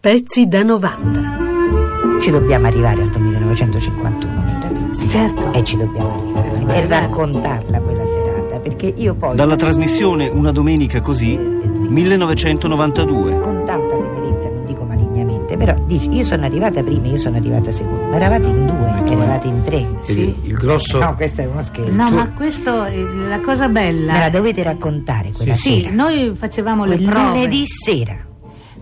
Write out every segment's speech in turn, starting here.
Pezzi da 90. Ci dobbiamo arrivare a sto 1951 nella pizza. Certo. E ci dobbiamo arrivare. E raccontarla quella serata. Perché io poi. Dalla trasmissione Una domenica così, 1992. Con tanta tenerezza, non dico malignamente, però dici, io sono arrivata prima, io sono arrivata seconda. Ma eravate in due, eravate in tre. Sì. Il grosso. No, questo è uno scherzo. No, Sì. ma questo è la cosa bella. Me la dovete raccontare quella Sì, sera. noi facevamo le prove. lunedì sera.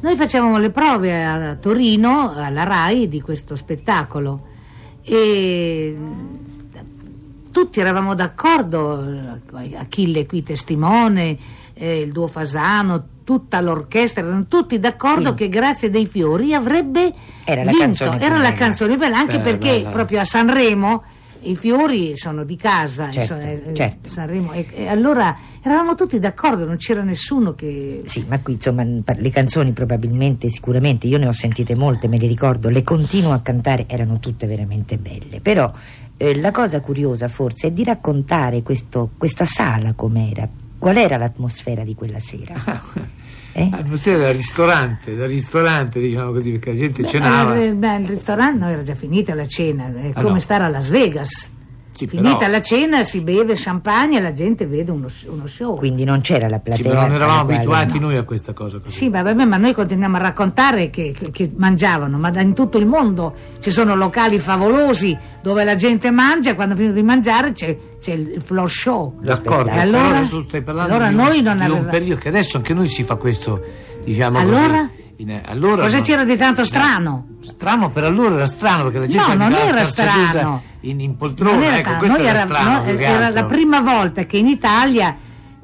Noi facevamo le prove a Torino, alla RAI, di questo spettacolo e tutti eravamo d'accordo, eh, Achille qui testimone, eh, il duo Fasano, tutta l'orchestra, erano tutti d'accordo che grazie dei fiori avrebbe Era vinto. Era la canzone bella, anche Bella, perché bella. proprio a Sanremo i fiori sono di casa, Certo, insomma, eh, certo. Sanremo, e, e allora eravamo tutti d'accordo, non c'era nessuno che... Sì, ma qui insomma le canzoni probabilmente, sicuramente, io ne ho sentite molte, me le ricordo, le continuo a cantare, erano tutte veramente belle. Però eh, la cosa curiosa forse è di raccontare questo- questa sala com'era. Qual era l'atmosfera di quella sera? Eh? L'atmosfera da ristorante, da ristorante, diciamo così, perché la gente cenava. Eh, beh, il ristorante no, era già finita la cena, è Ah, come no. stare a Las Vegas. Sì, finita però- la cena si beve champagne e la gente vede uno, uno show. Quindi non c'era la Sì, platea. ma non eravamo quale- abituati no. noi a questa cosa così. Sì, ma, vabbè, ma noi continuiamo a raccontare che, che- che mangiavano, ma da- in tutto il mondo ci sono locali favolosi dove la gente mangia e quando finito di mangiare c'è, c'è il floor show. D'accordo, E allora, adesso stai parlando allora di, un, noi non di un avevamo... periodo che adesso anche noi si fa questo, diciamo Allora? così. Allora Cosa no. c'era di tanto strano? Strano per allora era strano perché la gente No, non era strano. In, in poltrona, ecco, strano, questo noi era strano no, era la prima volta che in Italia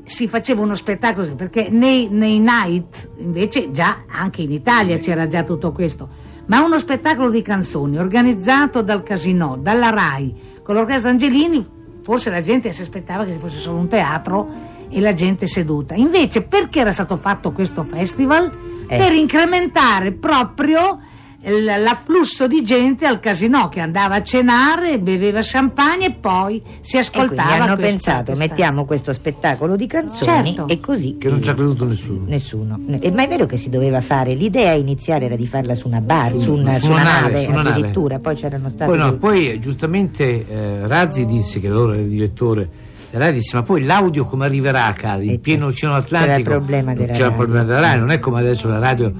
si faceva uno spettacolo perché nei, nei night invece già anche in Italia c'era già tutto questo ma uno spettacolo di canzoni organizzato dal Casino, dalla RAI con l'orchestra Angelini forse la gente si aspettava che ci fosse solo un teatro e la gente seduta invece perché era stato fatto questo festival? Eh. per incrementare proprio l'afflusso di gente al casino che andava a cenare, beveva champagne e poi si E ascoltava hanno questa- pensato, questa- mettiamo questo spettacolo di canzoni Certo. e così. Che non ci ha creduto nessuno. Nessuno. E- ma è vero che si doveva fare, l'idea iniziale era di farla su una bar, su una, su su una una nave, su una nave. addirittura, poi c'erano stati... Poi, no, dei- poi eh, giustamente eh, Razzi disse che allora era il direttore della RAI, disse ma poi l'audio come arriverà a casa, in Eh, pieno certo. oceano C'era il Atlantico? problema della C'era il radio. problema della RAI, non è come adesso la radio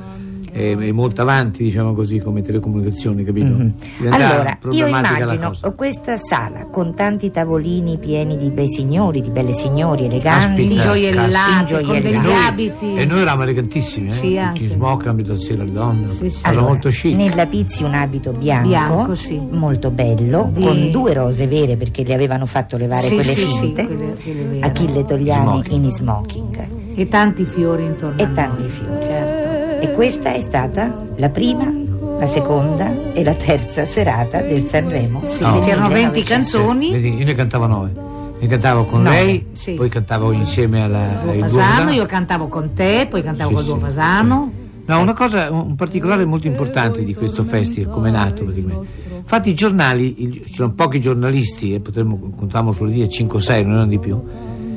è, è molto avanti, diciamo così, come telecomunicazioni, capito? Mhm. Diventava Allora, io immagino questa sala con tanti tavolini pieni di bei signori, di belle signori eleganti, Caspita, ingioiellati, con degli. Noi- abiti. E noi eravamo elegantissimi, eh? Sì, tutti anche. in smock, abito sera le donne, Sì, sì. Allora, molto chic. Nella Pizzi un abito bianco, Bianco, sì. molto bello, Di- con due rose vere perché le avevano fatto levare Sì, quelle sì, sì, finte. quelle- quelle. Achille Togliani Smoking. in smoking. e tanti fiori intorno E a noi. tanti fiori. certo E questa è stata la prima, la seconda e la terza serata del Sanremo. Sì, del c'erano 20 1900. canzoni Vedi, io ne cantavo nove. Ne cantavo con No. lei, Sì. poi cantavo insieme alla, Duo ai due Fasano, Fasano. io cantavo con te poi cantavo Sì, col Duo sì, Fasano No, una cosa, un particolare molto importante di questo festival, come è nato praticamente. Infatti i giornali, sono pochi giornalisti, e potremmo, contavamo solo dire 5 o 6, non erano di più.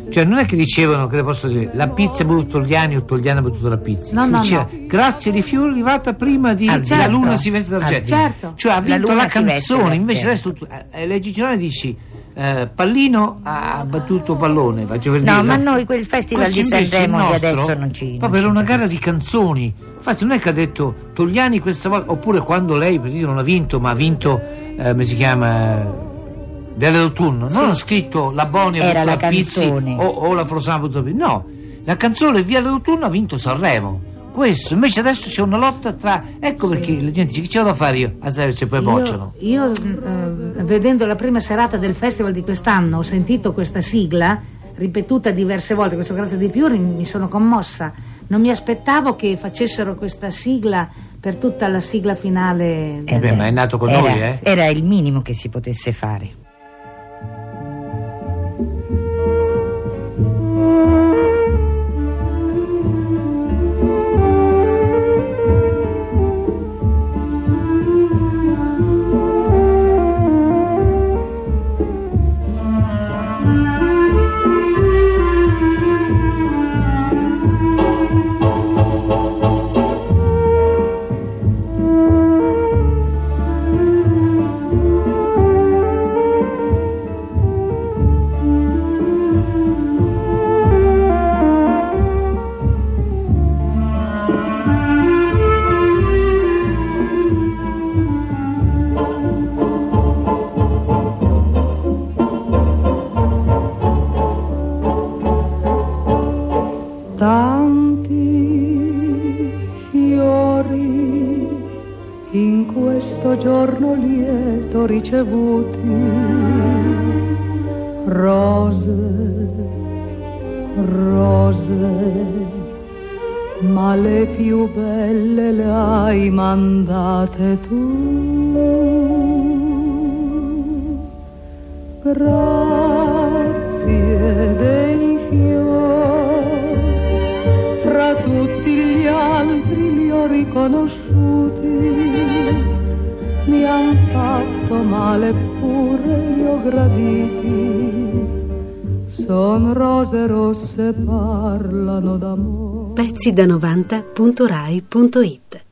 Cioè non è che dicevano, che le posso dire, la pizza ha bevuto Togliani o Togliani ha bevuto la pizza. No, si no, diceva, no. grazie di fiori è arrivata prima di Ah, La certo. luna si veste d'argento. Ah, certo. Cioè ha La vinto la, veste canzone, invece adesso tu, eh, leggi i giornali e dici eh, Pallino ha battuto pallone, faccio per No, ma noi quel festival Questo di Sanremo di adesso non ci... era ci una gara di canzoni. Infatti non è che ha detto Togliani questa volta, oppure quando lei per dire, non ha vinto, ma ha vinto, eh, come si chiama, Viale d'autunno, non ha scritto la Boni Era la Pizzi o, o la Frosana Pizzi. No, la canzone Viale d'autunno ha vinto Sanremo. Questo, invece adesso c'è una lotta tra... Ecco perché la gente dice che ce l'ho da fare io a Serve e poi bocciano. Io, io, eh, vedendo la prima serata del festival di quest'anno, ho sentito questa sigla ripetuta diverse volte, questo Grazie dei Fiori, mi sono commossa. Non mi aspettavo che facessero questa sigla per tutta la sigla finale. Eh del- beh, ma è nato con era, noi, eh? Era il minimo che si potesse fare. Questo giorno lieto ricevuti. Rose, rose, ma le più belle le hai mandate tu. Grazie dei fiori, fra tutti gli altri li ho riconosciuti, mi han fatto male pure li ho graditi. Son rose rosse parlano d'amore pezzi da 90.rai.it